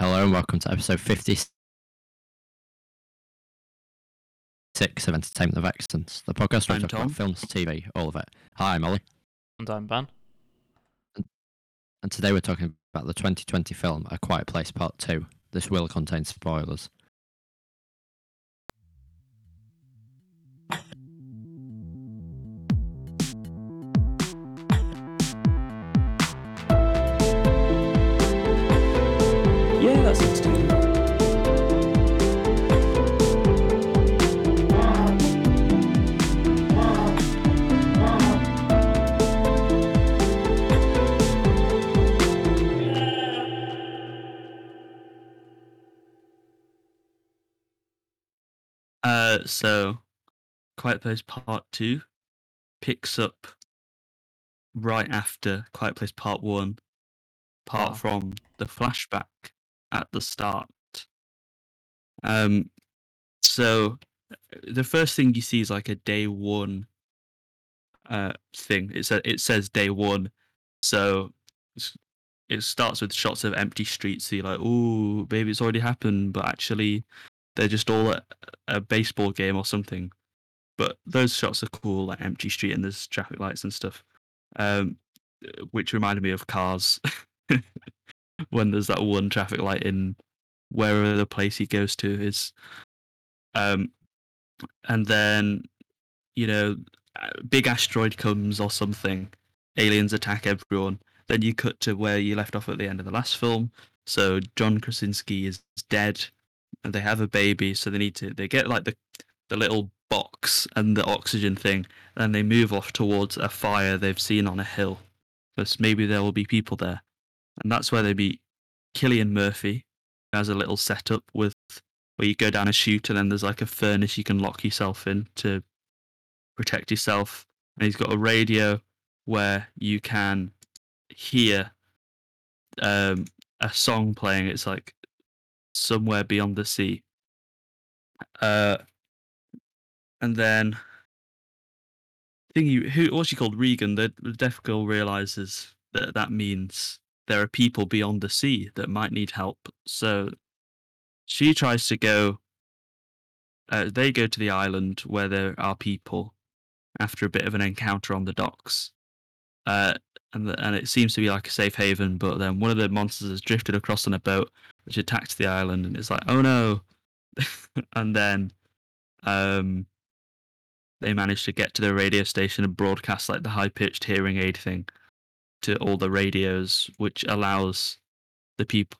Hello and welcome to episode 56 of Entertainment of Excellence, the podcast where we I'm talk about films, TV, all of it. Hi, Molly. And I'm Ban. And today we're talking about the 2020 film A Quiet Place Part 2. This will contain spoilers. So Quiet Place Part Two picks up right after Quiet Place Part One, apart from the flashback at the start. Um, so the first thing you see is like a day one uh thing. It says it says day one, so it's- it starts with shots of empty streets. So you're like, "Oh, maybe it's already happened," but actually, they're just all at a baseball game or something. But those shots are cool, like empty street and there's traffic lights and stuff. Um, which reminded me of Cars, when there's that one traffic light in wherever the place he goes to is. Um, and then, you know, a big asteroid comes or something, aliens attack everyone. Then you cut to where you left off at the end of the last film. So John Krasinski is dead, and they have a baby. So they need to they get like the the little box and the oxygen thing, and they move off towards a fire they've seen on a hill. Because maybe there will be people there, and that's where they meet Cillian Murphy. Has a little setup with where you go down a chute, and then there's like a furnace you can lock yourself in to protect yourself. And he's got a radio where you can hear um, a song playing. It's like somewhere beyond the sea. Uh, and then thingy, who what's she called Regan? The, the deaf girl realizes that that means there are people beyond the sea that might need help. So she tries to go. Uh, they go to the island where there are people after a bit of an encounter on the docks. Uh, and the, and it seems to be like a safe haven, but then one of the monsters has drifted across on a boat, which attacks the island, and it's like, oh no! and then, um, they manage to get to the radio station and broadcast like the high pitched hearing aid thing to all the radios, which allows the people,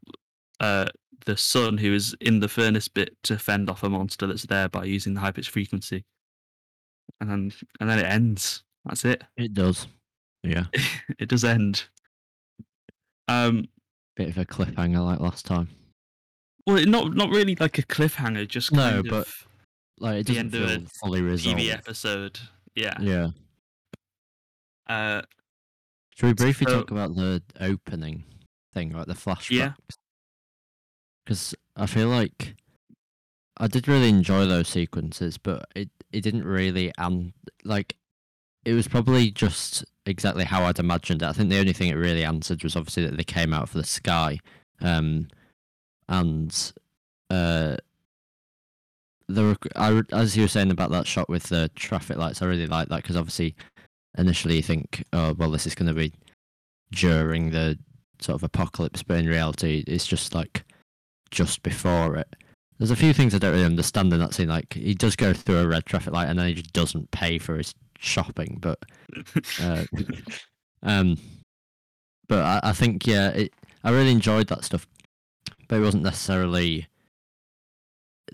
uh, the son who is in the furnace bit to fend off a monster that's there by using the high pitched frequency. And then, and then it ends. That's it. It does. Yeah. it does end. Um, Bit of a cliffhanger like last time. well, not not really like a cliffhanger, just No, but Like, it The end of a fully resolved. TV episode. Yeah. Yeah. Uh, Should we briefly So- talk about the opening thing, like the flashbacks? Yeah. Because I feel like I did really enjoy those sequences, but it it didn't really and like it was probably just exactly how I'd imagined it. I think the only thing it really answered was obviously that they came out of the sky, um, and uh. The rec- I, as you were saying about that shot with the traffic lights, I really like that because obviously initially you think, oh well, this is going to be during the sort of apocalypse, but in reality, it's just like just before it. There's a few things I don't really understand in that scene. Like he does go through a red traffic light and then he just doesn't pay for his shopping, but uh, um, but I, I think yeah, it. I really enjoyed that stuff, but it wasn't necessarily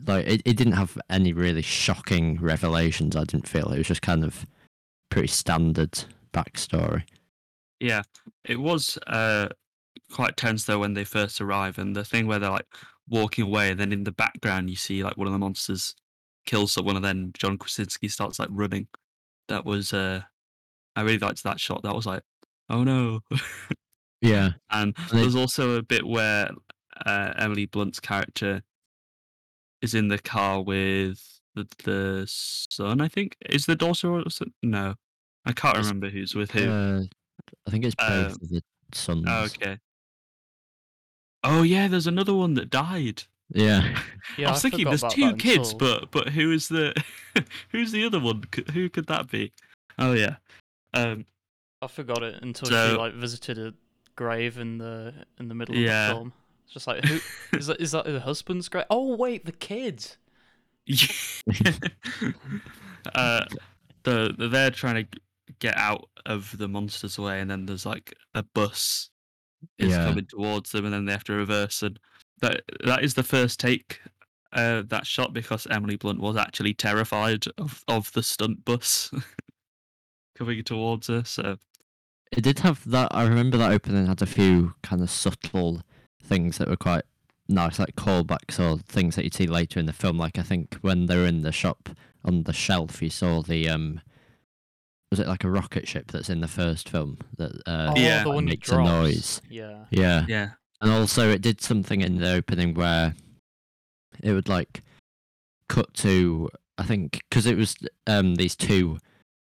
like it. It didn't have any really shocking revelations. I didn't feel it was just kind of pretty standard backstory. yeah, it was uh quite tense though when they first arrive, and the thing where they're like walking away, and then in the background you see like one of the monsters kill someone, and then John Krasinski starts like running. That was uh, I really liked that shot. That was like, oh no. Yeah, And there's also a bit where uh, Emily Blunt's character is in the car with the, the son. I think is the daughter or son? no, I can't It's- remember who's with who. uh, I think it's both of the sons. Oh, okay. Oh yeah, there's another one that died. Yeah. Yeah, I was thinking there's two kids, until- but but who is the who's the other one? Who could that be? Oh yeah. Um, I forgot it until So- she like visited a grave in the in the middle Yeah. of the film. It's just like who is that? Is that the husband's grave? Oh wait, the kids. uh, the the- they're trying to get out of the monster's way, and then there's like a bus is Yeah. coming towards them, and then they have to reverse. And that that is the first take. Uh, that shot because Emily Blunt was actually terrified of, of the stunt bus coming towards her. So It did have that. I remember that opening had a few kind of subtle things that were quite nice, like callbacks or things that you'd see later in the film. Like I think when they were in the shop on the shelf, you saw the um, was it like a rocket ship that's in the first film that uh, Oh, Yeah. the one that makes a noise. Yeah. Yeah, yeah, and also it did something in the opening where it would like cut to I think because it was um these two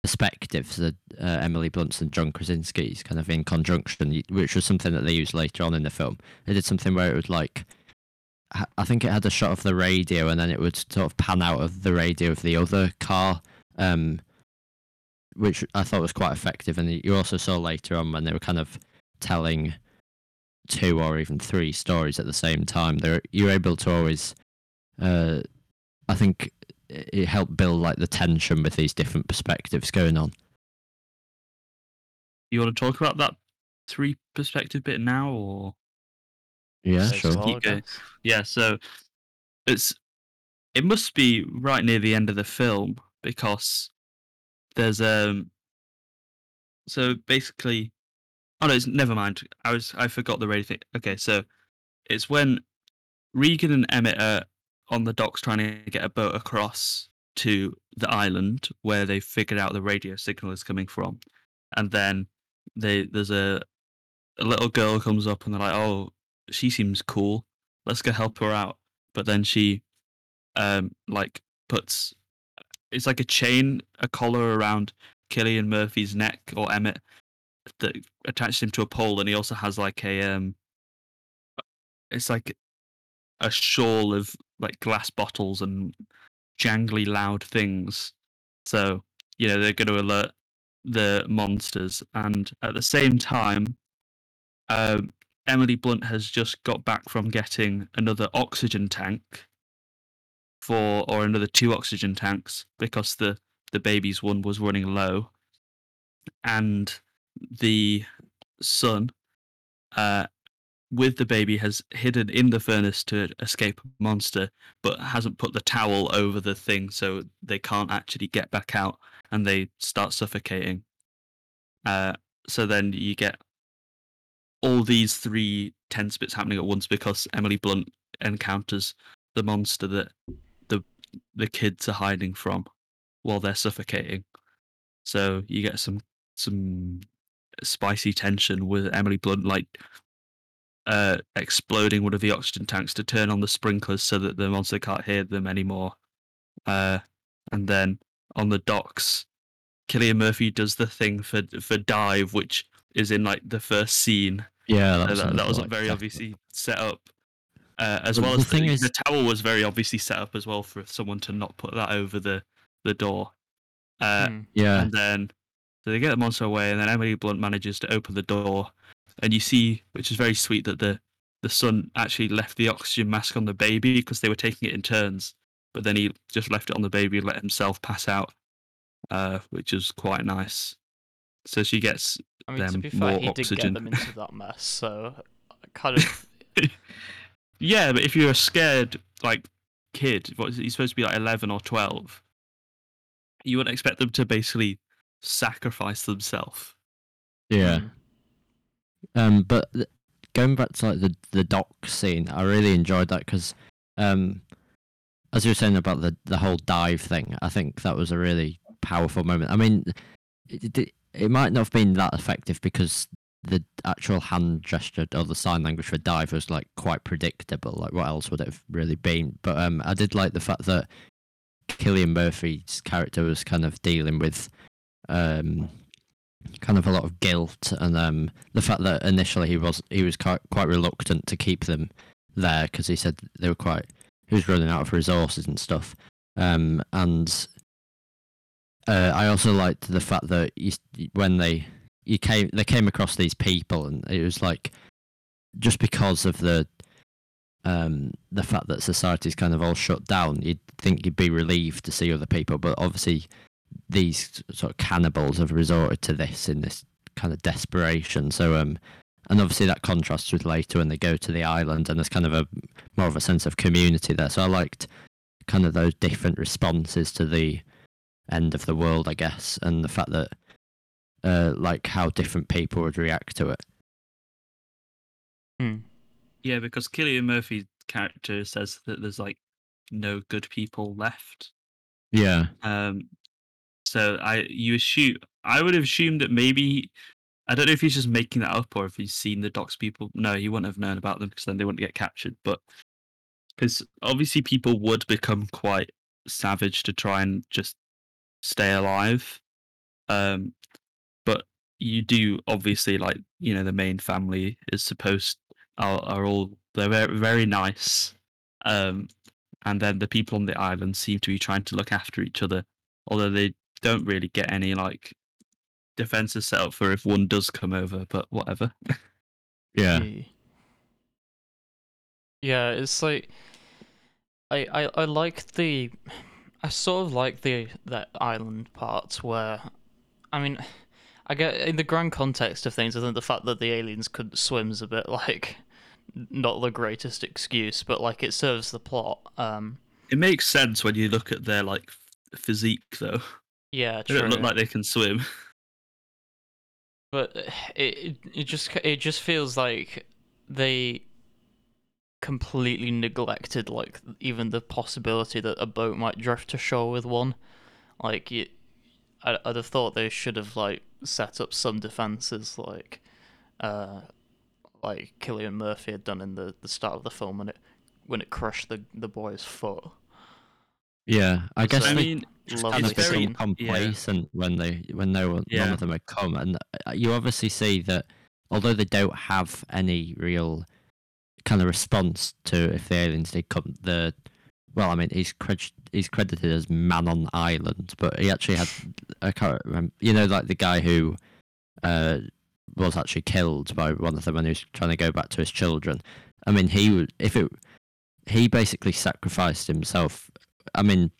perspectives, the uh, Emily Blunt's and John Krasinski's kind of in conjunction, which was something that they used later on in the film. They did something where it would like. I think it had a shot of the radio, and then it would sort of pan out of the radio of the other car, um, which I thought was quite effective. And you also saw later on when they were kind of telling two or even three stories at the same time. They're, you're able to always, uh, I think, it it helped build like the tension with these different perspectives going on. you want to talk about that three perspective bit now, or Yeah, Say sure. so, Keep going. yeah? So it's it must be right near the end of the film because there's um so basically oh no it's never mind. I was i forgot the radio thing. Okay so it's when regan and emmett are on the docks trying to get a boat across to the island where they figured out the radio signal is coming from. And then they there's a a little girl comes up and they're like oh she seems cool. Let's go help her out. But then she um like puts it's like a chain a collar around Cillian Murphy's neck or Emmett that attaches him to a pole and he also has like a um it's like a shawl of like glass bottles and jangly loud things. So you know they're going to alert the monsters. And at the same time um Emily Blunt has just got back from getting another oxygen tank for or another two oxygen tanks because the the baby's one was running low. And the son uh with the baby has hidden in the furnace to escape a monster but hasn't put the towel over the thing so they can't actually get back out and they start suffocating uh so then you get all these three tense bits happening at once because Emily Blunt encounters the monster that the the kids are hiding from while they're suffocating. So you get some some spicy tension with Emily Blunt like uh exploding one of the oxygen tanks to turn on the sprinklers so that the monster can't hear them anymore. Uh and then on the docks Cillian Murphy does the thing for for dive which is in like the first scene Yeah, uh, that was, that, that was like, very second- obviously set up. Uh, as But well the as thing the, is- the towel was very obviously set up as well for someone to not put that over the the door. Uh, Hmm. Yeah, And then so they get the monster away, and then Emily Blunt manages to open the door, and you see, which is very sweet, that the the son actually left the oxygen mask on the baby because they were taking it in turns, but then he just left it on the baby and let himself pass out, uh, which is quite nice. So she gets I mean, to them be fair, more he did oxygen. get them into that mess, so kind of Yeah, but if you're a scared like kid, what he's supposed to be like eleven or twelve, you wouldn't expect them to basically sacrifice themselves. yeah. Hmm. Um, but th- going back to like the the dock scene, I really enjoyed that because, um, as you were saying about the the whole dive thing, I think that was a really powerful moment. I mean, it it, it might not have been that effective because the actual hand gesture or the sign language for dive was like quite predictable. Like, what else would it have really been? But um, I did like the fact that Cillian Murphy's character was kind of dealing with um kind of a lot of guilt and um, the fact that initially he was he was quite quite reluctant to keep them there because he said they were quite he was running out of resources and stuff. Um, and uh, I also liked the fact that you, when they you came they came across these people and it was like just because of the um, the fact that society's kind of all shut down, you'd think you'd be relieved to see other people, but obviously these sort of cannibals have resorted to this in this kind of desperation. So, um, and obviously that contrasts with later when they go to the island and there's kind of a more of a sense of community there. So I liked kind of those different responses to the end of the world, I guess, and the fact that uh, like how different people would react to it. Hmm. Yeah, because Cillian Murphy's character says that there's like no good people left. Yeah, Um, so I you assume I would have assumed that maybe I don't know if he's just making that up or if he's seen the docs people. No, he wouldn't have known about them because then they wouldn't get captured. But because obviously people would become quite savage to try and just stay alive. Um, but you do obviously like you know the main family is supposed are are all they're very, very nice. Um, and then the people on the island seem to be trying to look after each other, although they don't really get any like defenses set up for if one does come over. But whatever. yeah, Yeah. Yeah, it's like I, I I like the I sort of like the that island part where I mean I get in the grand context of things I think the fact that the aliens couldn't swim is a bit like not the greatest excuse, but like it serves the plot. Um It makes sense when you look at their like physique, though. Yeah, true. They don't look like they can swim. but it, it it just it just feels like they completely neglected like even the possibility that a boat might drift to shore with one like you I, I'd have thought they should have like set up some defenses like uh like Cillian Murphy had done in the, the start of the film when it when it crushed the the boy's foot yeah. I guess I they mean, lovely kind of very- complacent when they when no one, none of them had come, and uh, you obviously see that although they don't have any real kind of response to if the aliens did come, the well, I mean, he's cred- he's credited as man on island, but he actually had I can't remember, you know, like the guy who uh, was actually killed by one of them when he was trying to go back to his children. I mean, he would if it he basically sacrificed himself. I mean,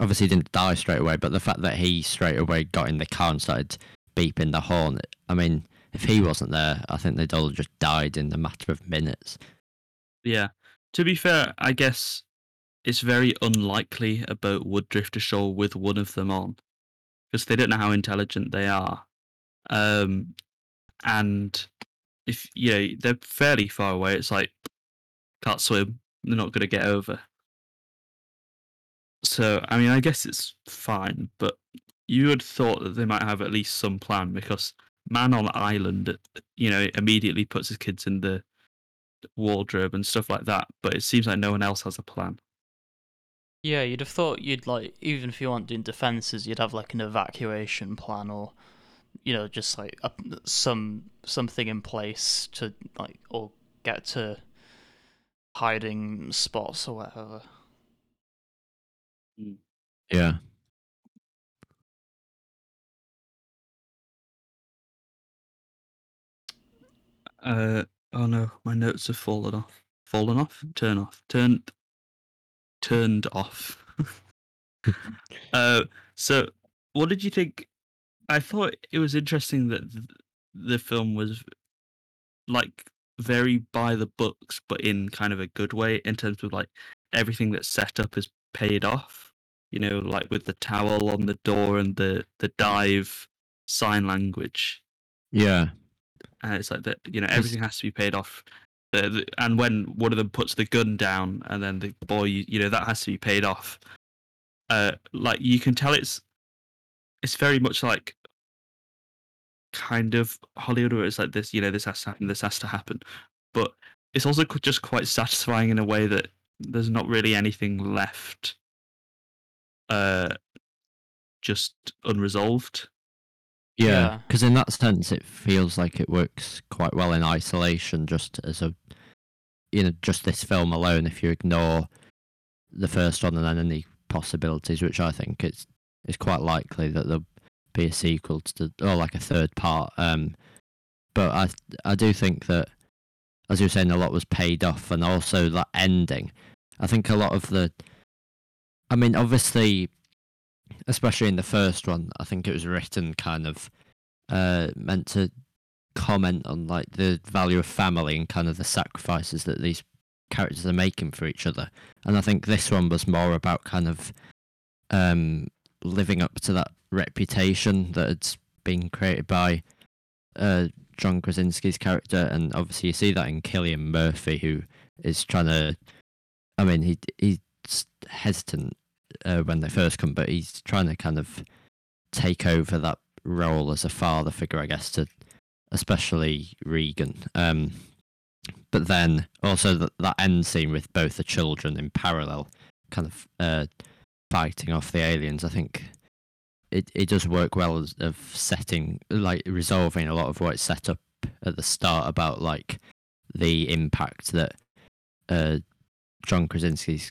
obviously he didn't die straight away, but the fact that he straight away got in the car and started beeping the horn, I mean, if he wasn't there, I think they'd all just died in the matter of minutes. Yeah. To be fair, I guess it's very unlikely a boat would drift ashore with one of them on, because they don't know how intelligent they are. Um, and if you know they're fairly far away, it's like can't swim. They're not going to get over. So I mean, I guess it's fine, but you would thought that they might have at least some plan because man on island, you know, immediately puts his kids in the wardrobe and stuff like that, but it seems like no one else has a plan. Yeah, you'd have thought you'd like even if you weren't doing defenses, you'd have like an evacuation plan or you know just like a, some something in place to like or get to hiding spots or whatever. Yeah. Uh oh no, my notes have fallen off. Fallen off? Turn off. Turned turned off. uh so what did you think? I thought it was interesting that th- the film was like very by the books but in kind of a good way in terms of like everything that's set up is paid off. You know, like with the towel on the door and the the dive sign language. Yeah. and it's like that you know, everything has to be paid off the, the, and when one of them puts the gun down and then the boy you know that has to be paid off uh like you can tell it's it's very much like kind of hollywood where it's like this you know this has to happen this has to happen but it's also just quite satisfying in a way that there's not really anything left uh just unresolved Yeah, Yeah. because in that sense, it feels like it works quite well in isolation, just as a, you know, just this film alone. If you ignore the first one and then any possibilities, which I think it's it's quite likely that there'll be a sequel to, the, or like a third part. Um, but I I do think that, as you were saying, a lot was paid off, and also that ending. I think a lot of the, I mean, obviously especially in the first one, I think it was written kind of uh, meant to comment on like the value of family and kind of the sacrifices that these characters are making for each other. And I think this one was more about kind of um, living up to that reputation that had been created by uh, John Krasinski's character, and obviously you see that in Cillian Murphy, who is trying to. I mean, he he's hesitant uh, when they first come, but he's trying to kind of take over that role as a father figure, I guess, to especially Regan. Um, but then also that end scene with both the children in parallel, kind of uh, fighting off the aliens. I think it it does work well as, of setting like resolving a lot of what's set up at the start about like the impact that uh, John Krasinski's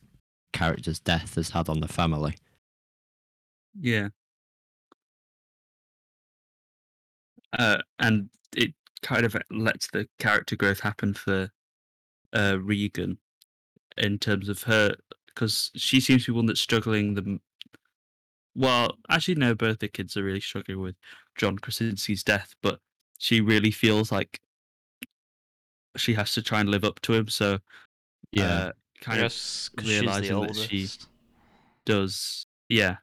character's death has had on the family. Yeah. Uh, and it kind of lets the character growth happen for uh, Regan in terms of her, because she seems to be one that's struggling the. Well, actually, no, both the kids are really struggling with John Krasinski's death, but she really feels like she has to try and live up to him. So, uh, kind of Yes, 'cause realising that she- does yeah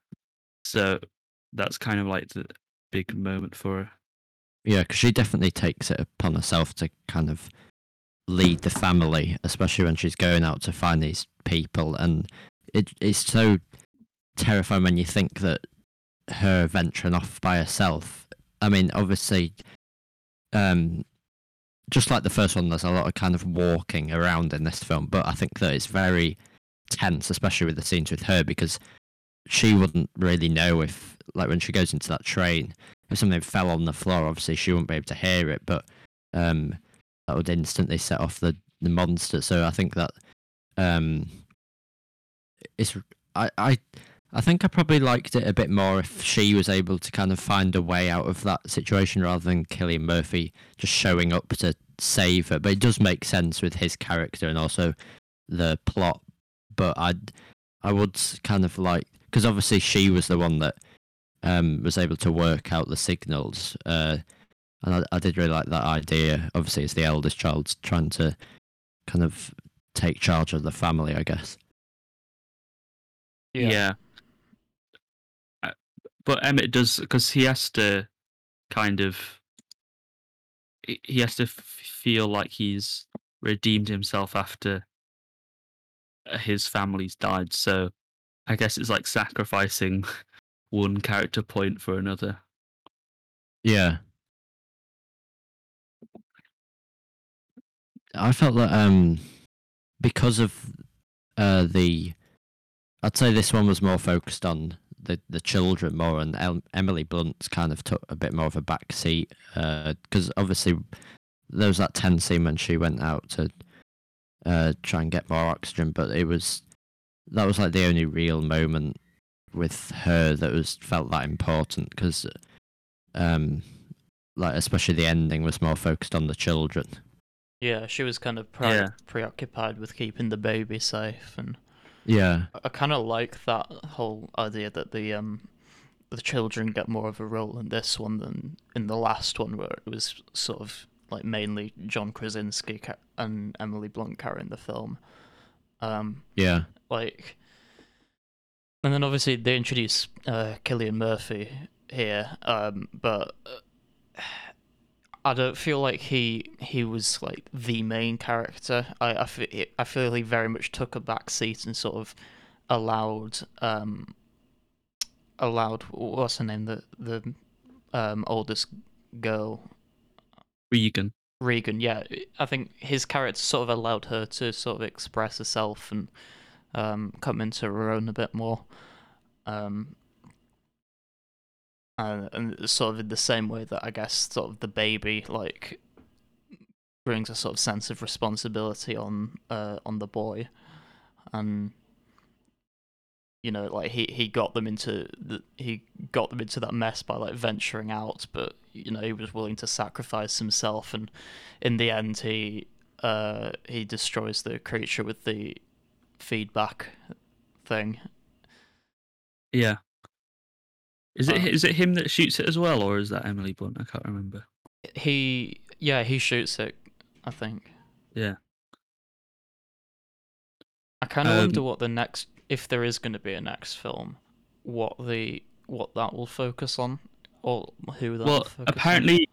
so that's kind of like the big moment for her Yeah, because she definitely takes it upon herself to kind of lead the family, especially when she's going out to find these people. And it it's so terrifying when you think that her venturing off by herself. I mean, obviously, um, just like the first one, there's a lot of kind of walking around in this film, but I think that it's very tense, especially with the scenes with her, because she wouldn't really know if, like, when she goes into that train, if something fell on the floor, obviously she wouldn't be able to hear it, but um, that would instantly set off the, the monster. So I think that um, it's I, I I think I probably liked it a bit more if she was able to kind of find a way out of that situation rather than Cillian Murphy just showing up to save her. But it does make sense with his character and also the plot. But I'd I would kind of like because obviously she was the one that um, was able to work out the signals. Uh, and I, I did really like that idea. Obviously, it's the eldest child trying to kind of take charge of the family, I guess. yeah, Uh, but emmett does because he has to kind of he- he has to f- feel like he's redeemed himself after uh, his family's died so i guess it's like sacrificing one character point for another Yeah. I felt that um because of uh the I'd say this one was more focused on the the children more and El- Emily Blunt's kind of took a bit more of a back seat because obviously there was that tense scene when she went out to uh try and get more oxygen but it was that was like the only real moment with her that was felt that important because um like especially the ending was more focused on the children Yeah, she was kind of pre- Yeah. preoccupied with keeping the baby safe, and yeah I kind of like that whole idea that the um the children get more of a role in this one than in the last one, where it was sort of like mainly John Krasinski and Emily Blunt carrying the film. Um, yeah like, and then obviously they introduce uh, Cillian Murphy here, um, but uh, I don't feel like he he was like the main character. I I feel, I feel he very much took a back seat and sort of allowed um allowed what's her name the the um oldest girl regan Regan, yeah, I think his character sort of allowed her to sort of express herself and um, come into her own a bit more. Um, and and sort of in the same way that I guess sort of the baby like brings a sort of sense of responsibility on uh on the boy, and you know like he he got them into the, he got them into that mess by like venturing out, but you know he was willing to sacrifice himself, and in the end he uh he destroys the creature with the feedback thing. Yeah. Is it Uh, is it him that shoots it as well, or is that Emily Blunt? I can't remember. He yeah he shoots it, I think. Yeah. I kind of Um, wonder what the next, if there is going to be a next film, what the what that will focus on, or who that. Well, focus on. apparently,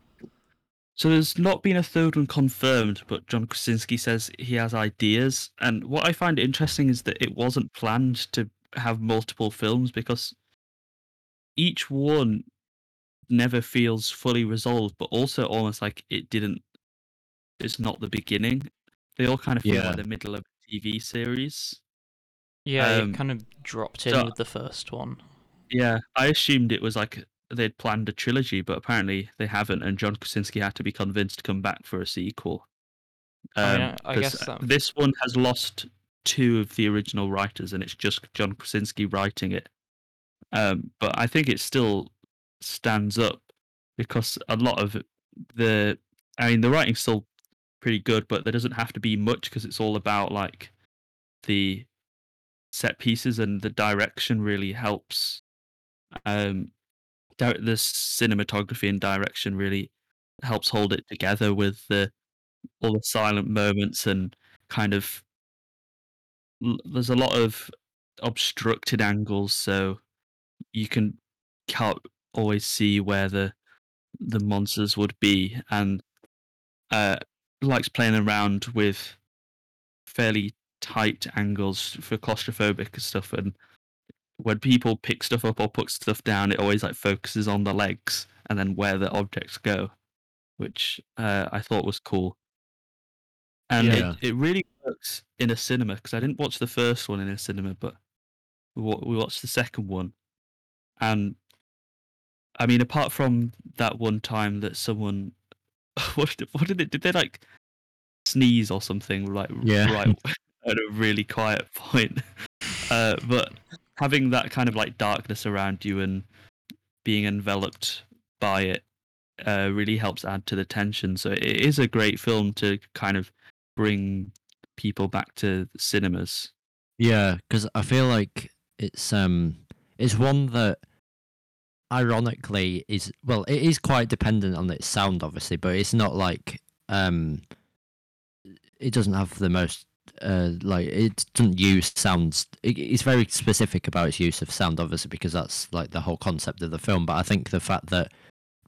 so there's not been a third one confirmed, but John Krasinski says he has ideas. And what I find interesting is that it wasn't planned to have multiple films because each one never feels fully resolved, but also almost like it didn't. It's not the beginning. They all kind of feel Yeah. like the middle of a TV series. yeah, um, it kind of dropped in so- with the first one. Yeah, I assumed it was like they'd planned a trilogy, but apparently they haven't, and John Krasinski had to be convinced to come back for a sequel. I mean, Um, I 'cause, guess uh, that- this one has lost two of the original writers, and it's just John Krasinski writing it. Um, but I think it still stands up because a lot of the, I mean, the writing's still pretty good, but there doesn't have to be much because it's all about like the set pieces and the direction really helps. Um, the cinematography and direction really helps hold it together with the all the silent moments and kind of there's a lot of obstructed angles so you can can't always see where the the monsters would be and uh likes playing around with fairly tight angles for claustrophobic stuff and when people pick stuff up or put stuff down it always like focuses on the legs and then where the objects go which uh, i thought was cool and Yeah. it, it really works in a cinema because i didn't watch the first one in a cinema but we watched the second one and i mean apart from that one time that someone what did, what did it did they like sneeze or something like Yeah. right at a really quiet point? Uh, but having that kind of like darkness around you and being enveloped by it uh, really helps add to the tension. So it is a great film to kind of bring people back to cinemas. Yeah, because I feel like it's um it's one that ironically is well it is quite dependent on its sound obviously, but it's not like um it doesn't have the most uh like it doesn't use sounds it, it's very specific about its use of sound obviously because that's like the whole concept of the film but i think the fact that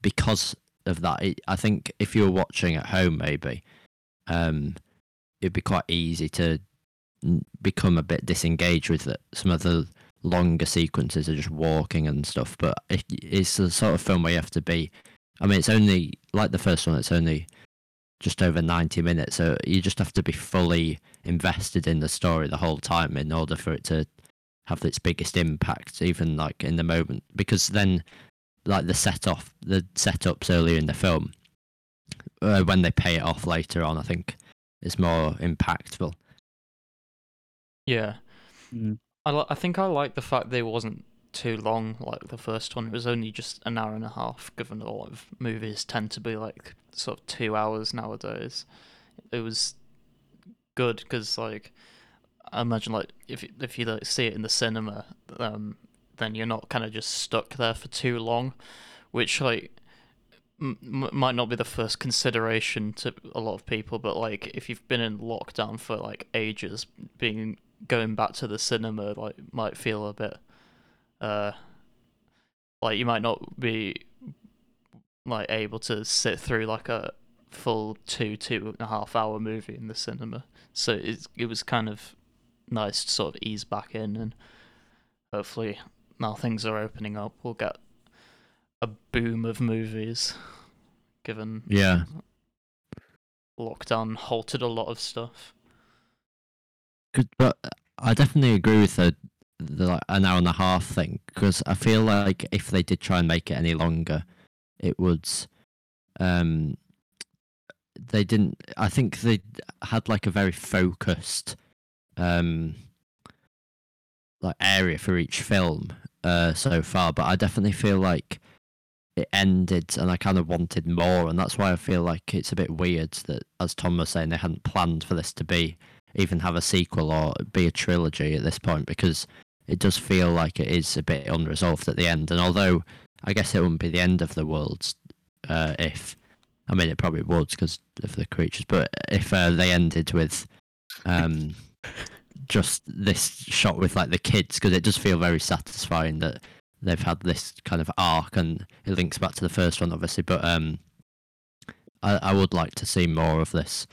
because of that it, i think if you're watching at home maybe um it'd be quite easy to become a bit disengaged with it. Some of the longer sequences of just walking and stuff, but it, it's the sort of film where you have to be. I mean, it's only like the first one. It's only just over ninety minutes, so you just have to be fully invested in the story the whole time in order for it to have its biggest impact, even like in the moment. Because then, like the set off, the setups earlier in the film, uh, when they pay it off later on, I think is more impactful. Yeah, Mm. I I think I like the fact that it wasn't too long like the first one. It was only just an hour and a half. Given a lot of movies tend to be like sort of two hours nowadays, it was good because like I imagine like if if you like see it in the cinema, um, then you're not kind of just stuck there for too long, which like m- might not be the first consideration to a lot of people, but like if you've been in lockdown for like ages, being going back to the cinema like might feel a bit uh like you might not be like able to sit through like a full two two and a half hour movie in the cinema. So it's, it was kind of nice to sort of ease back in and hopefully now things are opening up we'll get a boom of movies given Yeah, lockdown halted a lot of stuff but I definitely agree with the the like, an hour and a half thing because I feel like if they did try and make it any longer, it would. Um, they didn't. I think they had like a very focused, um, like area for each film uh so far, but I definitely feel like it ended and I kind of wanted more, and that's why I feel like it's a bit weird that, as Tom was saying, they hadn't planned for this to be even have a sequel or be a trilogy at this point because it does feel like it is a bit unresolved at the end. And although I guess it wouldn't be the end of the world uh, if, I mean, it probably would because of the creatures, but if uh, they ended with um, just this shot with like the kids, because it does feel very satisfying that they've had this kind of arc and it links back to the first one, obviously. But um, I, I would like to see more of this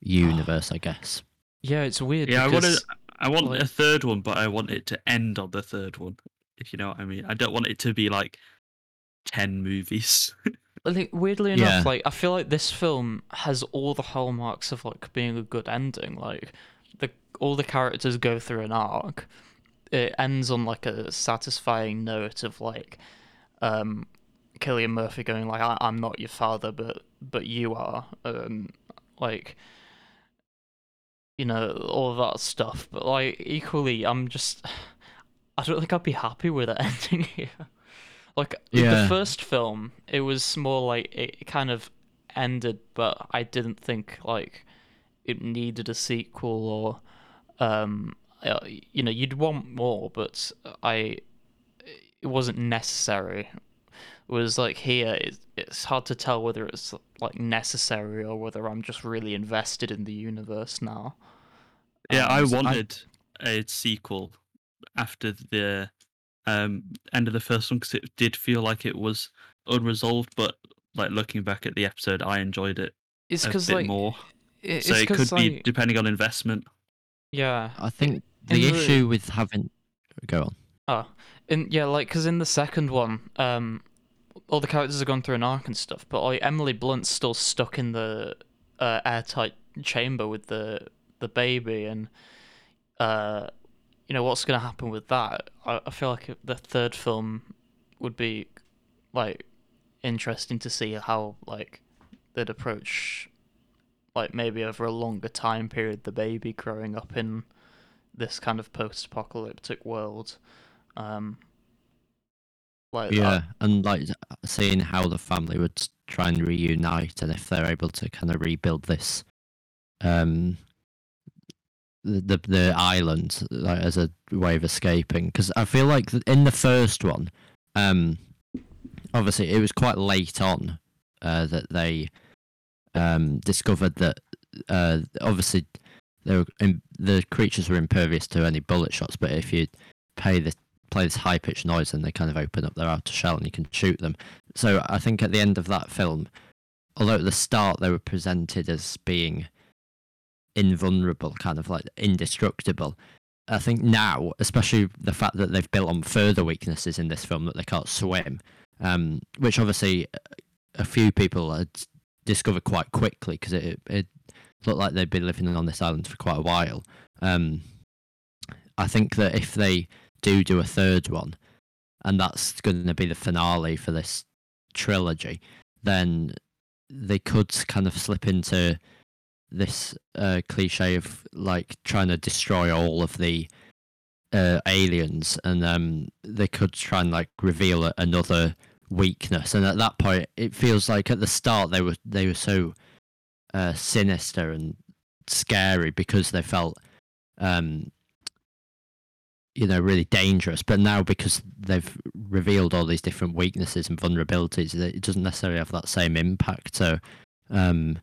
universe, I guess. Yeah, it's weird. Yeah, I want because, to. I want like- a third one, but I want it to end on the third one. If you know what I mean. I don't want it to be like ten movies. I think weirdly Yeah. enough, like I feel like this film has all the hallmarks of like being a good ending. Like the all the characters go through an arc. It ends on like a satisfying note of like um Cillian Murphy going like I- I'm not your father but but you are um like you know all of that stuff but like equally I'm just I don't think I'd be happy with it ending here like Yeah. the first film it was more like it kind of ended but I didn't think like it needed a sequel or um uh, you know you'd want more but I it wasn't necessary was like here it, it's hard to tell whether it's like necessary or whether I'm just really invested in the universe now. yeah, I Um, so wanted a sequel after the um, end of the first one because it did feel like it was unresolved. But like looking back at the episode, I enjoyed it It's a because bit like more. it- So it's it could 'cause, be depending on investment. yeah. I think in the the- issue with having. Go on. Oh, and yeah, like because in the second one, um, all the characters have gone through an arc and stuff, but like Emily Blunt's still stuck in the uh, airtight chamber with the the baby, and uh, you know what's gonna happen with that? I, I feel like the third film would be like interesting to see how like they'd approach like maybe over a longer time period the baby growing up in this kind of post-apocalyptic world um like Yeah, that- and like seeing how the family would try and reunite, and if they're able to kind of rebuild this, um, the the, the island like, as a way of escaping. Because I feel like in the first one, um, obviously it was quite late on uh, that they um discovered that uh obviously they were im- the creatures were impervious to any bullet shots, but if you pay the play this high pitched noise and they kind of open up their outer shell and you can shoot them. So I think at the end of that film, although at the start they were presented as being invulnerable, kind of like indestructible, I think now, especially the fact that they've built on further weaknesses in this film that they can't swim, um, which obviously a few people had discovered quite quickly because it, it looked like they'd been living on this island for quite a while. Um, I think that if they do do a third one, and that's going to be the finale for this trilogy, then they could kind of slip into this uh, cliche of like trying to destroy all of the uh, aliens, and um, they could try and like reveal another weakness. And at that point, it feels like at the start they were they were so uh, sinister and scary because they felt um, you know really dangerous but now because they've revealed all these different weaknesses and vulnerabilities it doesn't necessarily have that same impact. So um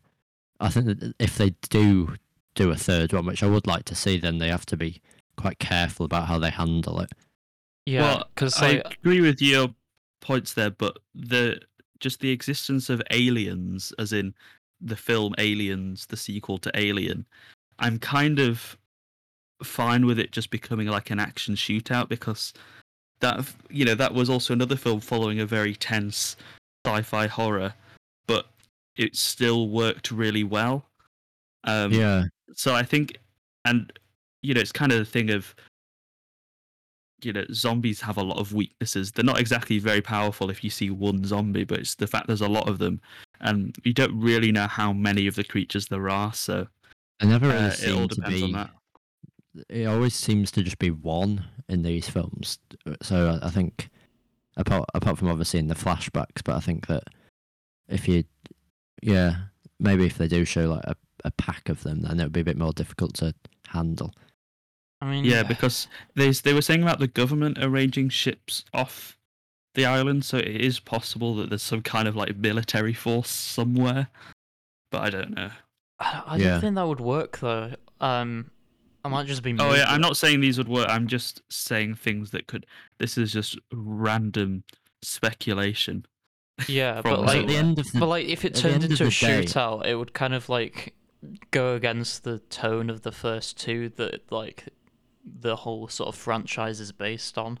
i think that if they do do a third one which i would like to see then they have to be quite careful about how they handle it. Yeah well, because I like agree with your points there, but the just the existence of aliens, as in the film Aliens, the sequel to Alien, I'm kind of fine with it just becoming like an action shootout because that you know that was also another film following a very tense sci-fi horror, but it still worked really well. Um, yeah so I think, and you know, it's kind of the thing of you know zombies have a lot of weaknesses. They're not exactly very powerful if you see one zombie, but it's the fact there's a lot of them, and you don't really know how many of the creatures there are. So I never really uh, it all seemed to depends on be. That. It always seems to just be one in these films. So I I think, apart apart from obviously in the flashbacks, but I think that if you, yeah, maybe if they do show like a, a pack of them, then it would be a bit more difficult to handle. I mean, Yeah, because they they were saying about the government arranging ships off the island, so it is possible that there's some kind of like military force somewhere, but I don't know. I, I Yeah. don't think that would work though. Um, I might just be. Oh yeah, I'm not saying these would work. I'm just saying things that could. This is just random speculation. Yeah, but like, the end of the, but like, if it turned into a the day- shootout, it would kind of like go against the tone of the first two that like the whole sort of franchise is based on.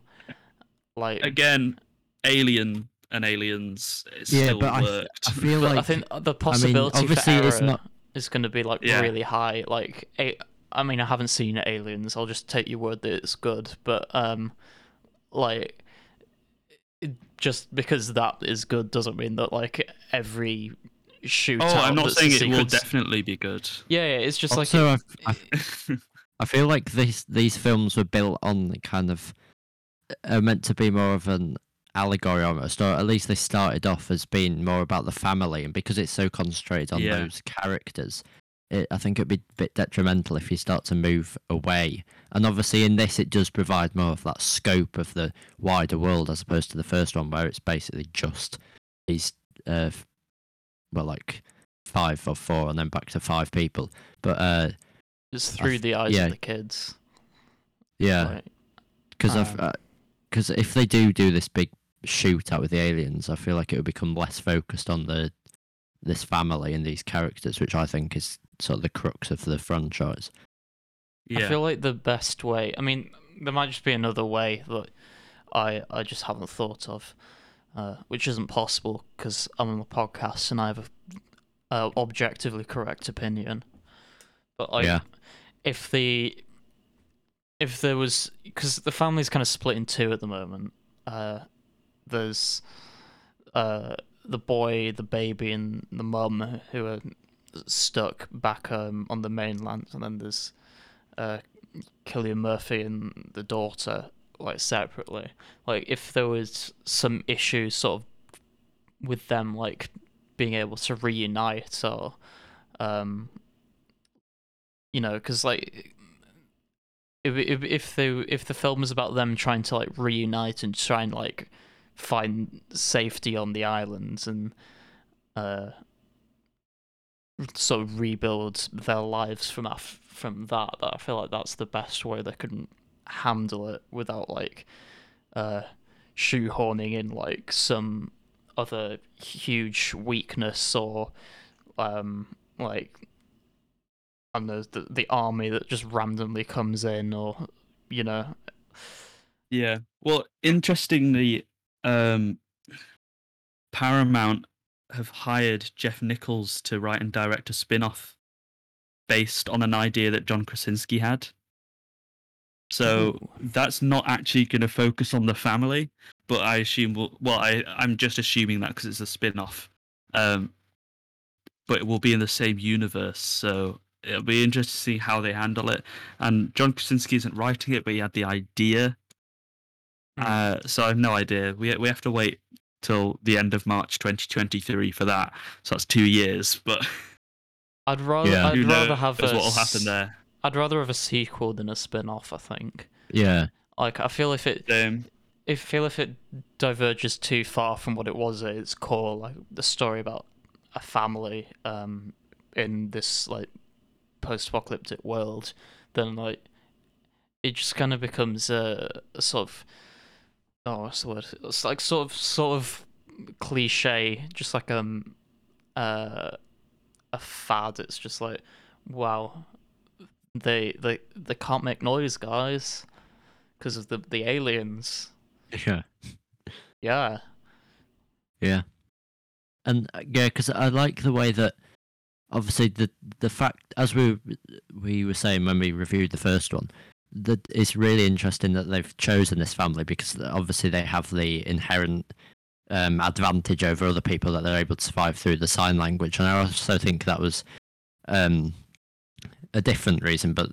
Like, Again, Alien and Aliens it Yeah, still but I f- worked. I feel but like I think the possibility obviously for it's error not- is going to be like Yeah. really high. Like, a, I mean, I haven't seen Aliens. I'll just take your word that it's good. But um, like, it- just because that is good doesn't mean that like every shootout. oh, I'm not saying it will definitely be good. Yeah, yeah, it's just like also, I, I, I feel like these these films were built on kind of are meant to be more of an allegory almost, or at least they started off as being more about the family, and because it's so concentrated on Yeah. those characters, it, I think it'd be a bit detrimental if you start to move away. And obviously, in this, it does provide more of that scope of the wider world as opposed to the first one, where it's basically just these, uh, well, like five or four, and then back to five people. But uh, it's through th- the eyes yeah. of the kids. yeah, Like, because Um, because if they do do this big shootout with the aliens, I feel like it would become less focused on the this family and these characters, which I think is sort of the crux of the franchise. yeah. I feel like the best way. I mean, there might just be another way that I I just haven't thought of, uh, which isn't possible because I'm on the podcast and I have a uh, objectively correct opinion. But like, Yeah. if the if there was because the family's kind of split in two at the moment. Uh, there's uh the boy, the baby, and the mum who are stuck back um, on the mainland, and then there's uh, Cillian Murphy and the daughter like separately. Like if there was some issues sort of with them like being able to reunite or um you know because like if, if if they if the film is about them trying to like reunite and try and like find safety on the islands and uh sort of rebuild their lives from af- from that. That I feel like that's the best way they can handle it without like uh shoehorning in like some other huge weakness or um like and don't the the army that just randomly comes in or you know Yeah. Well, interestingly, um, Paramount have hired Jeff Nichols to write and direct a spin-off based on an idea that John Krasinski had. So Ooh. that's not actually going to focus on the family, but I assume well, I I'm just assuming that because it's a spin-off. Um, but it will be in the same universe, so it'll be interesting to see how they handle it. And John Krasinski isn't writing it, but he had the idea. Hmm. Uh, so I have no idea. We we have to wait till the end of March 2023 for that. So that's two years. But I'd rather Yeah. I'd who rather knows have what'll happen there. I'd rather have a sequel than a spin-off, I think. Yeah, Like I feel if it Um, I feel if it diverges too far from what it was at its core, like the story about a family um in this like post-apocalyptic world, then like it just kind of becomes a, a sort of oh what's the word? It's like sort of sort of cliche, just like um uh a fad. It's just like wow, they they they can't make noise, guys, because of the the aliens. yeah, Yeah. yeah. And uh, yeah, because I like the way that obviously the the fact as we we were saying when we reviewed the first one that it's really interesting that they've chosen this family because obviously they have the inherent um, advantage over other people that they're able to survive through the sign language. And I also think that was um, a different reason, but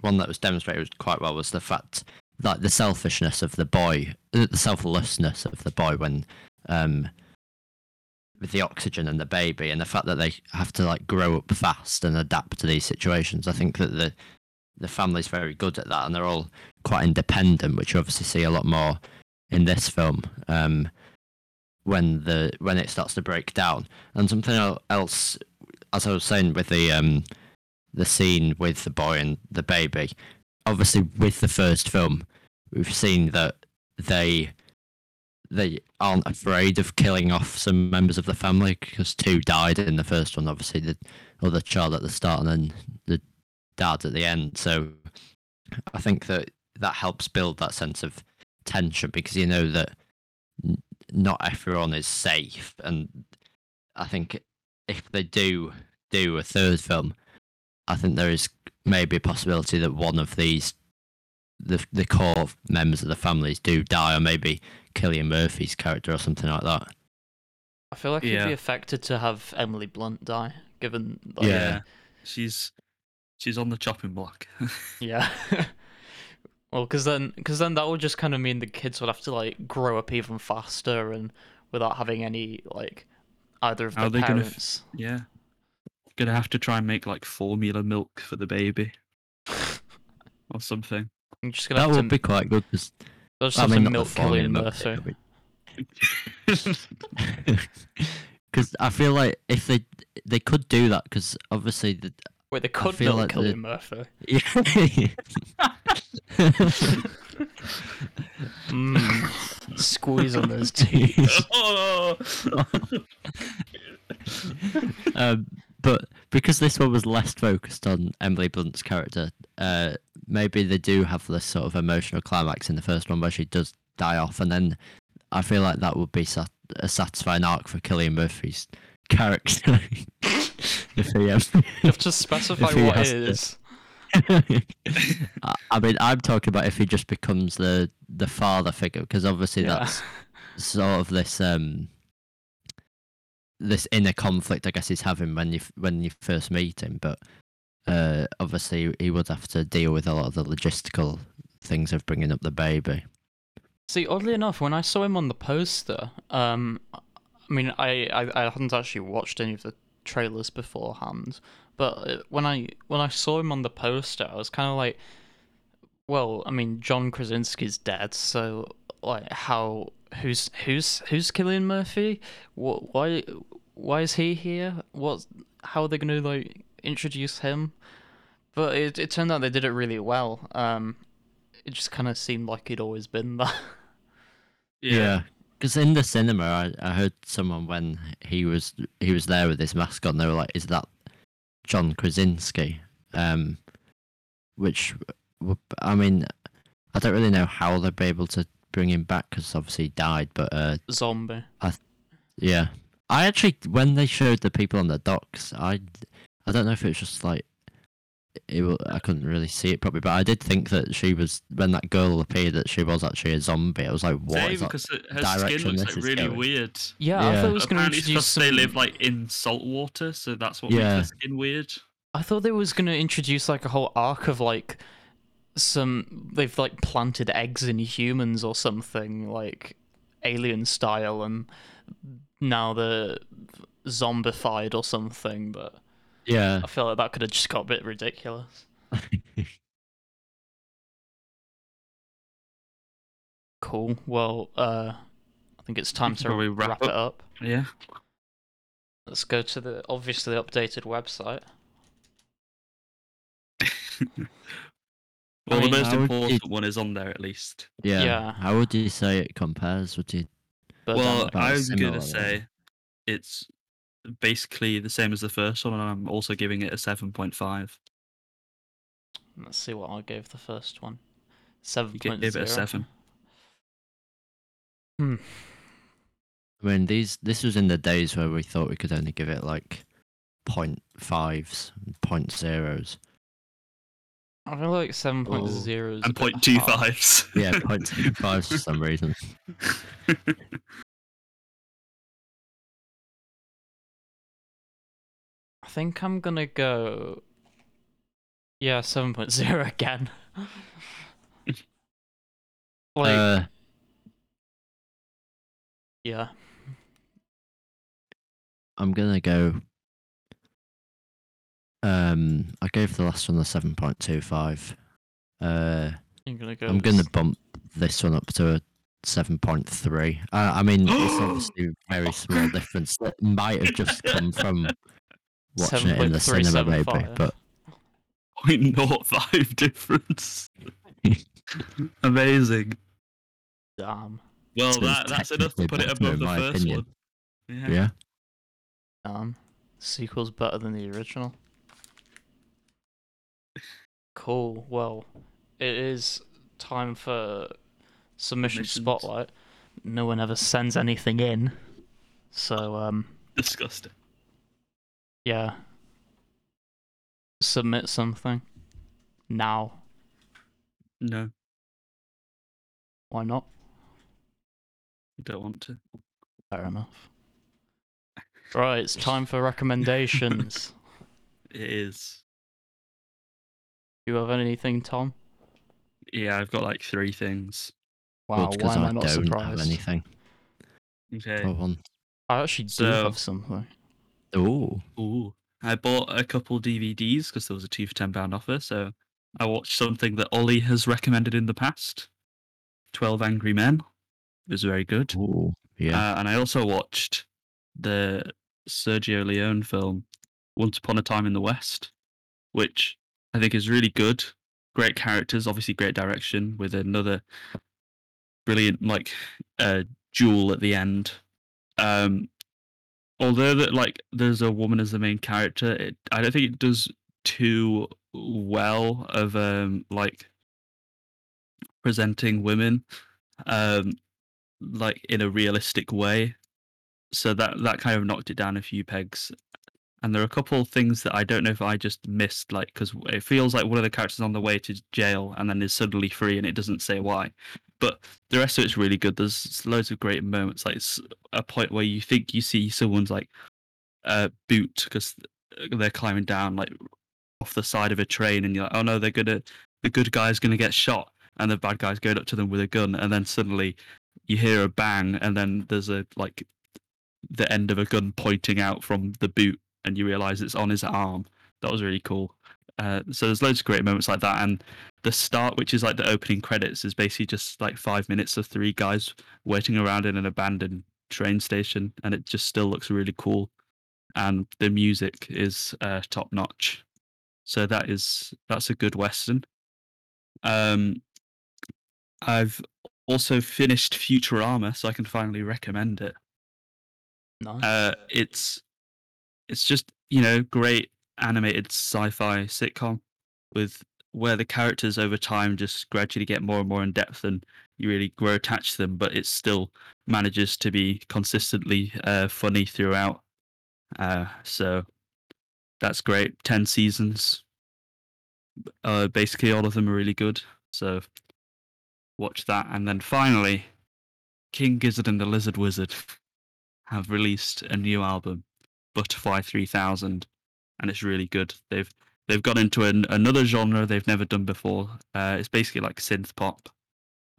one that was demonstrated quite well was the fact like the selfishness of the boy, uh, the selflessness of the boy when um, with the oxygen and the baby, and the fact that they have to like grow up fast and adapt to these situations. I think that the the family's very good at that, and they're all quite independent, which you obviously see a lot more in this film. Um, when the when it starts to break down, and something else, as I was saying with the um, the scene with the boy and the baby, obviously with the first film, we've seen that they they aren't afraid of killing off some members of the family because two died in the first one. Obviously, the other child at the start and then the dad at the end. So I think that that helps build that sense of tension because you know that not everyone is safe, and I think if they do do a third film, I think there is maybe a possibility that one of these the the core members of the families do die, or maybe Cillian Murphy's character or something like that. I feel like it'd be affected to have Emily Blunt die, given like, Yeah. she's she's on the chopping block. yeah. well, because then, because then that would just kind of mean the kids would have to like grow up even faster and without having any like either of How the are they gonna f- parents. yeah, gonna have to try and make like formula milk for the baby or something. I'm just gonna That would to, be quite good because they'll just I have mean to not the milk formula Cillian milk Murphy. because I feel like if they they could do that because obviously the Wait, they could milk like the- Cillian Murphy. Mm, squeeze on those teeth. oh, um, but because this one was less focused on Emily Blunt's character, uh, maybe they do have this sort of emotional climax in the first one where she does die off, and then I feel like that would be sat- a satisfying arc for Cillian Murphy's character. if he, um, You have to specify what has it is. I- I mean, I'm talking about if he just becomes the the father figure, because obviously Yeah. that's sort of this um this inner conflict I guess he's having when you when you first meet him, but uh obviously he would have to deal with a lot of the logistical things of bringing up the baby. See, oddly enough, when I saw him on the poster, um, I mean, I, I, I hadn't actually watched any of the trailers beforehand, but uh, when I when I saw him on the poster, I was kind of like, well, I mean, John Krasinski's dead, so like, how who's who's who's Cillian Murphy? What why why is he here? What how are they going to like introduce him? But it it turned out they did it really well. Um, it just kind of seemed like he'd always been there. yeah. Because in the cinema, I, I heard someone when he was he was there with his mask on, they were like, "Is that John Krasinski?" Um, which, I mean, I don't really know how they'd be able to bring him back because obviously he died. But uh, Zombie. yeah, I actually when they showed the people on the docks, I I don't know if it was just like it, I couldn't really see it properly, but I did think that she was when that girl appeared that she was actually a zombie. I was like, what Same, is that? because her- her skin direction looks like really going? weird. Yeah, I thought it was going to Apparently, it's introduce because they live like in salt water, so that's what Yeah. makes their skin weird. I thought they was going to introduce like a whole arc of like some they've like planted eggs in humans or something like alien style, and now they're zombified or something. But Yeah. I feel like that could have just got a bit ridiculous. Cool. Well, uh, I think it's time to probably wrap, wrap it up. Yeah. Let's go to the obviously updated website. Well, mean, the most how would you- important one is on there at least. yeah. Yeah. How would you say it compares? Would you? But well, I was gonna say it's basically the same as the first one, and I'm also giving it a seven point five. let's see what I gave the first one. Seven You gave it a seven. Hmm. I mean, these this was in the days where we thought we could only give it like point fives, point zeros. I feel like seven point zero is a and bit point two harsh. fives. Yeah, point two fives for some reason. think I'm gonna go. Yeah, seven point zero again. like, uh, yeah, I'm gonna go. Um, I gave the last one a seven point two five. Uh, I'm gonna go. I'm gonna s- bump this one up to a seven point three. Uh, I mean, it's obviously a very small difference that might have just come from watching it in the cinema, maybe. 7.375. But Point naught five difference. Amazing. Damn, Well, So that, that's enough to put it above the first opinion. one. Yeah. yeah, damn. Sequel's better than the original. Cool. Well, it is time for submission Submissions. spotlight. No one ever sends anything in, so um, Disgusting. Yeah. Submit something now. No, Why not? you don't want to. Fair enough. Right, it's time for recommendations. It is. Do you have anything, Tom? Yeah, I've got like three things. Wow, well, why am I, I not don't surprised? have anything. Okay. Go on. I actually do So- have something. Ooh, Ooh. I bought a couple DVDs because there was a two for ten pound offer. So I watched something that Ollie has recommended in the past. Twelve Angry Men. It was very good. ooh, yeah. Uh, and I also watched the Sergio Leone film Once Upon a Time in the West, which I think is really good. Great characters, obviously great direction with another brilliant like uh, jewel at the end. Um, although that like there's a woman as the main character, it, I don't think it does too well of um like presenting women um like in a realistic way. So that that kind of knocked it down a few pegs. And there are a couple of things that i don't know if i just missed like because it feels like one of the characters on the way to jail and then is suddenly free and it doesn't say why but the rest of it's really good. There's loads of great moments like it's a point where you think you see someone's like uh boot because they're climbing down like off the side of a train and you're like oh no they're gonna the good guy's gonna get shot. And the bad guy's going up to them with a gun and then suddenly you hear a bang and then there's a like the end of a gun pointing out from the boot and you realize it's on his arm. That was really cool uh, so there's loads of great moments like that and the start which is like the opening credits is basically just like five minutes of three guys waiting around in an abandoned train station and it just still looks really cool and the music is uh, top notch so that is that's a good western um i've also finished Futurama, so I can finally recommend it. Nice. Uh, it's it's just you know great animated sci-fi sitcom with where the characters over time just gradually get more and more in depth and you really grow attached to them, but it still manages to be consistently uh, funny throughout. Uh, so that's great. Ten seasons. Uh, basically, all of them are really good. So watch that, and then finally, King Gizzard and the Lizard Wizard have released a new album, Butterfly Three Thousand, and it's really good. They've they've got into an, another genre they've never done before. Uh, it's basically like synth pop,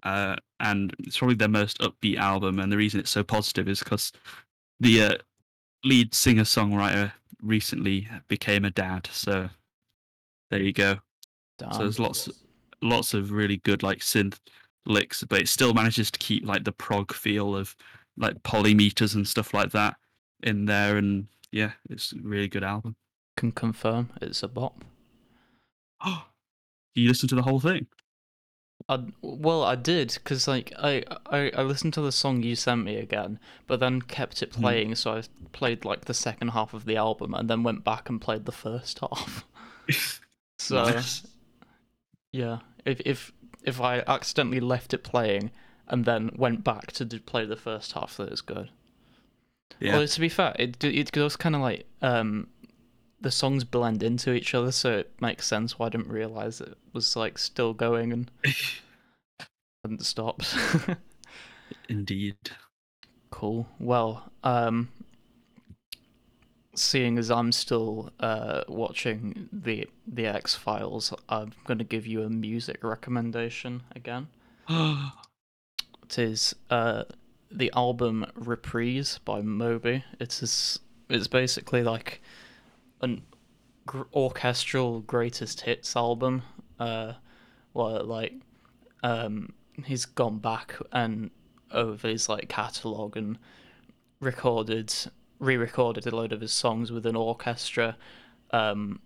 uh, and it's probably their most upbeat album. And the reason it's so positive is because the uh, lead singer songwriter recently became a dad. So there you go. Damn. So there's lots lots of really good like synth licks, but it still manages to keep like the prog feel of like polymeters and stuff like that in there. And yeah, it's a really good album. Can confirm it's a bop. Oh, you listen to the whole thing? I well, I did because like I, I I listened to the song you sent me again, but then kept it Hmm. playing. So I played like the second half of the album, and then went back and played the first half. So Nice. yeah, if if if I accidentally left it playing and then went back to play the first half, that is good. Yeah. Well, to be fair, it it goes kind of like um, the songs blend into each other, so it makes sense why I didn't realize it was like still going and hadn't stopped. Indeed. cool. Well, um, seeing as I'm still uh watching the the X Files, I'm gonna give you a music recommendation again. It is uh the album Reprise by Moby. It's it's basically like an gr- orchestral greatest hits album. Uh, where like um he's gone back and over his like catalog and recorded re-recorded a load of his songs with an orchestra um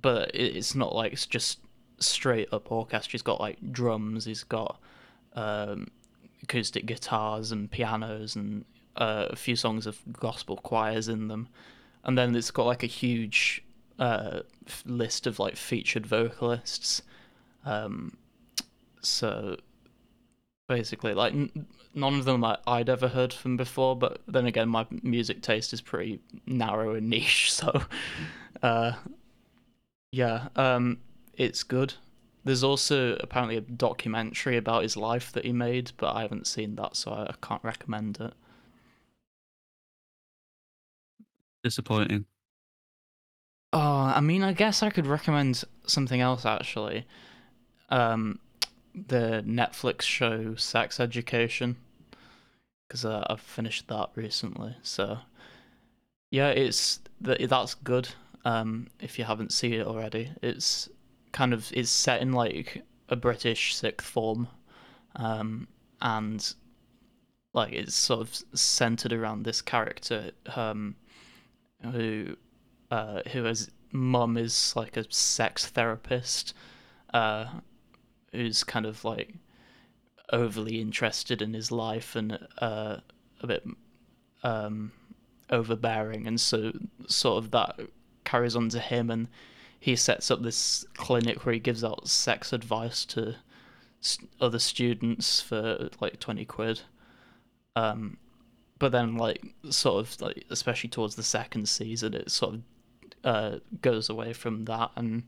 but it's not like it's just straight up orchestra he's got like drums he's got um acoustic guitars and pianos and uh, a few songs of gospel choirs in them and then it's got like a huge uh f- list of like featured vocalists. Um so basically like n- none of them I- i'd ever heard from before but then again my music taste is pretty narrow and niche so uh yeah um it's good. There's also apparently a documentary about his life that he made but i haven't seen that so i, I can't recommend it Disappointing. Oh, I mean, I guess I could recommend something else actually. Um, the Netflix show Sex Education, because uh, I've finished that recently. So, yeah, it's th- that's good. Um, if you haven't seen it already, it's kind of it's set in like a British sixth form, um, and like it's sort of centered around this character, um, who uh, who has mum is like a sex therapist, uh, who's kind of like overly interested in his life and uh, a bit um, overbearing, and so sort of that carries on to him, and he sets up this clinic where he gives out sex advice to other students for like twenty quid. Um, but then like sort of like especially towards the second season, it sort of uh, goes away from that and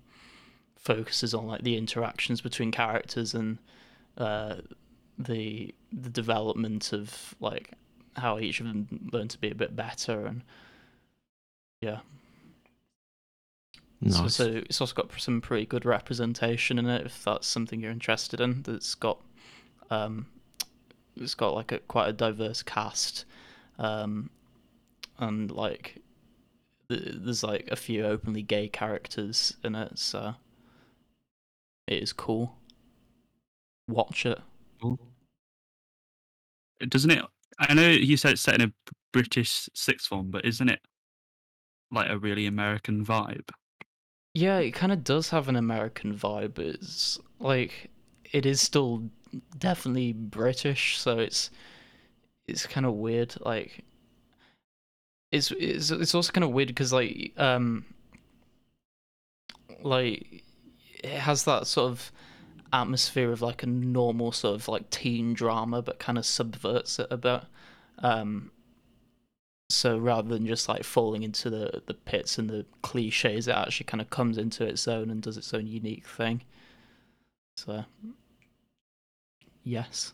focuses on like the interactions between characters and uh, the the development of like how each of them learn to be a bit better and yeah so, Nice. so it's also got some pretty good representation in it if that's something you're interested in that's got um it's got like a quite a diverse cast um and like th- there's like a few openly gay characters in it so it is cool watch it Doesn't it? I know you said it's set in a British sixth form, but isn't it like a really American vibe? Yeah, it kind of does have an American vibe. It's like it is still definitely British, so it's it's kind of weird. Like it's it's it's also kind of weird because like um like it has that sort of atmosphere of like a normal sort of like teen drama, but kind of subverts it a bit. Um, so rather than just like falling into the the pits and the cliches, it actually kind of comes into its own and does its own unique thing. So, yes,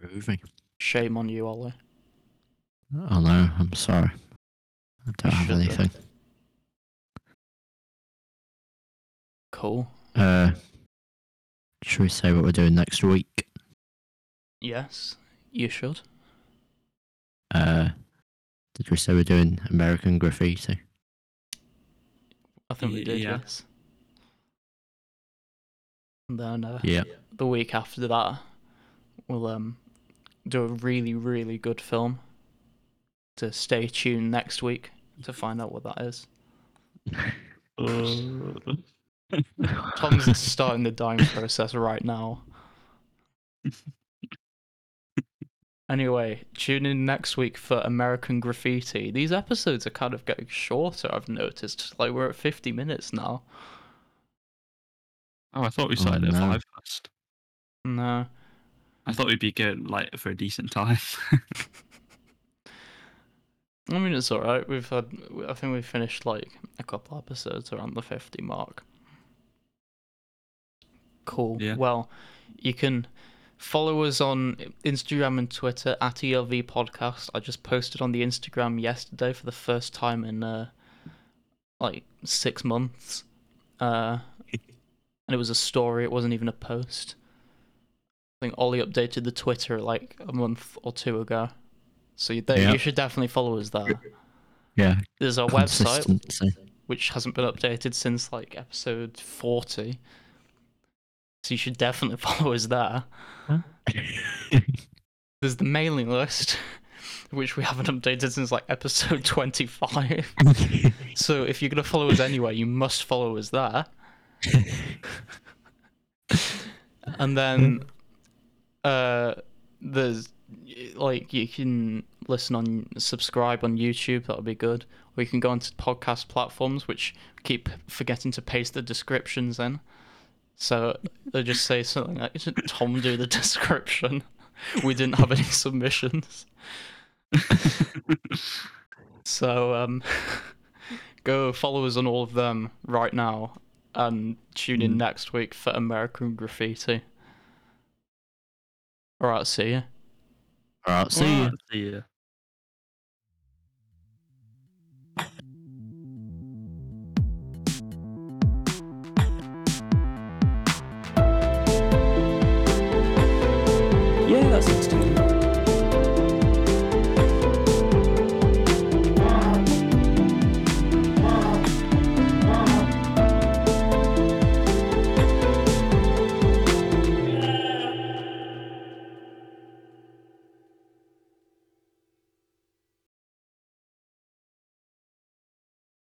Groovy. shame on you, Ollie. Oh no, I'm sorry. I don't have should be. anything. Cool. Uh, should we say what we're doing next week? Yes, you should. Uh, did we say we're doing American Graffiti? I think we did. yeah. Yes. And then uh, Yeah. the week after that, we'll um do a really really good film. To stay tuned next week to find out what that is. Tom's starting the dying process right now. Anyway, tune in next week for American Graffiti. These episodes are kind of getting shorter, I've noticed. Like, we're at 50 minutes now. Oh, I thought we Oh, started at no. five first. No. I thought we'd be good like for a decent time. I mean, it's alright. We've had, I think we finished like a couple episodes around the 50 mark. Cool. Yeah. Well, you can follow us on Instagram and Twitter at ELV Podcast. I just posted on the Instagram yesterday for the first time in uh, like six months. Uh, and it was a story, it wasn't even a post. I think Ollie updated the Twitter like a month or two ago. So there, Yeah. you should definitely follow us there. Yeah. There's our website, which hasn't been updated since like episode 40. So you should definitely follow us there. There's the mailing list, which we haven't updated since like episode 25. So if you're going to follow us anywhere, you must follow us there. and then uh there's like you can listen on subscribe on YouTube, that would be good. Or you can go onto podcast platforms which keep forgetting to paste the descriptions in. So they just say something like Tom do the description. We didn't have any submissions. So um go follow us on all of them right now and tune in Mm. next week for American Graffiti. Alright, see ya. Alright, see you. Alright, See ya. Yeah, that sounds good.